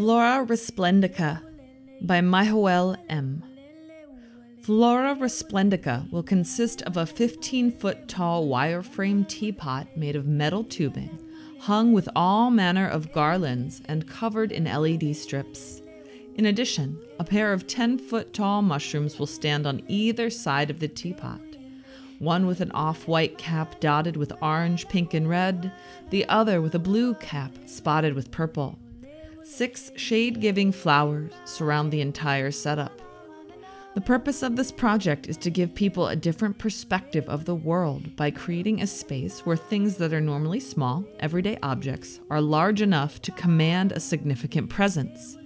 Flora Resplendica by Mihoel M. Flora Resplendica will consist of a 15 foot tall wireframe teapot made of metal tubing, hung with all manner of garlands and covered in LED strips. In addition, a pair of 10 foot tall mushrooms will stand on either side of the teapot. One with an off white cap dotted with orange, pink, and red, the other with a blue cap spotted with purple. Six shade giving flowers surround the entire setup. The purpose of this project is to give people a different perspective of the world by creating a space where things that are normally small, everyday objects, are large enough to command a significant presence.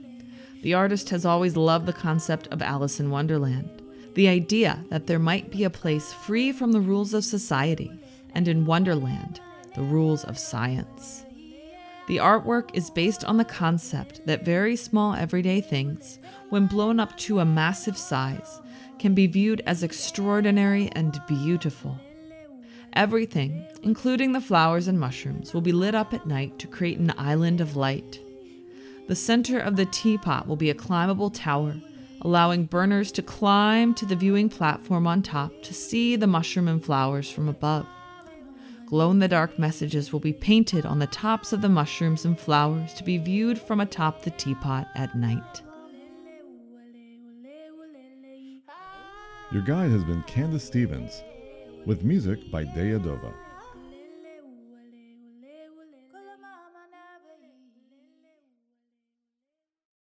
The artist has always loved the concept of Alice in Wonderland, the idea that there might be a place free from the rules of society, and in Wonderland, the rules of science. The artwork is based on the concept that very small everyday things, when blown up to a massive size, can be viewed as extraordinary and beautiful. Everything, including the flowers and mushrooms, will be lit up at night to create an island of light. The center of the teapot will be a climbable tower, allowing burners to climb to the viewing platform on top to see the mushroom and flowers from above. Glow in the dark messages will be painted on the tops of the mushrooms and flowers to be viewed from atop the teapot at night. Your guide has been Candace Stevens, with music by Deya Dova.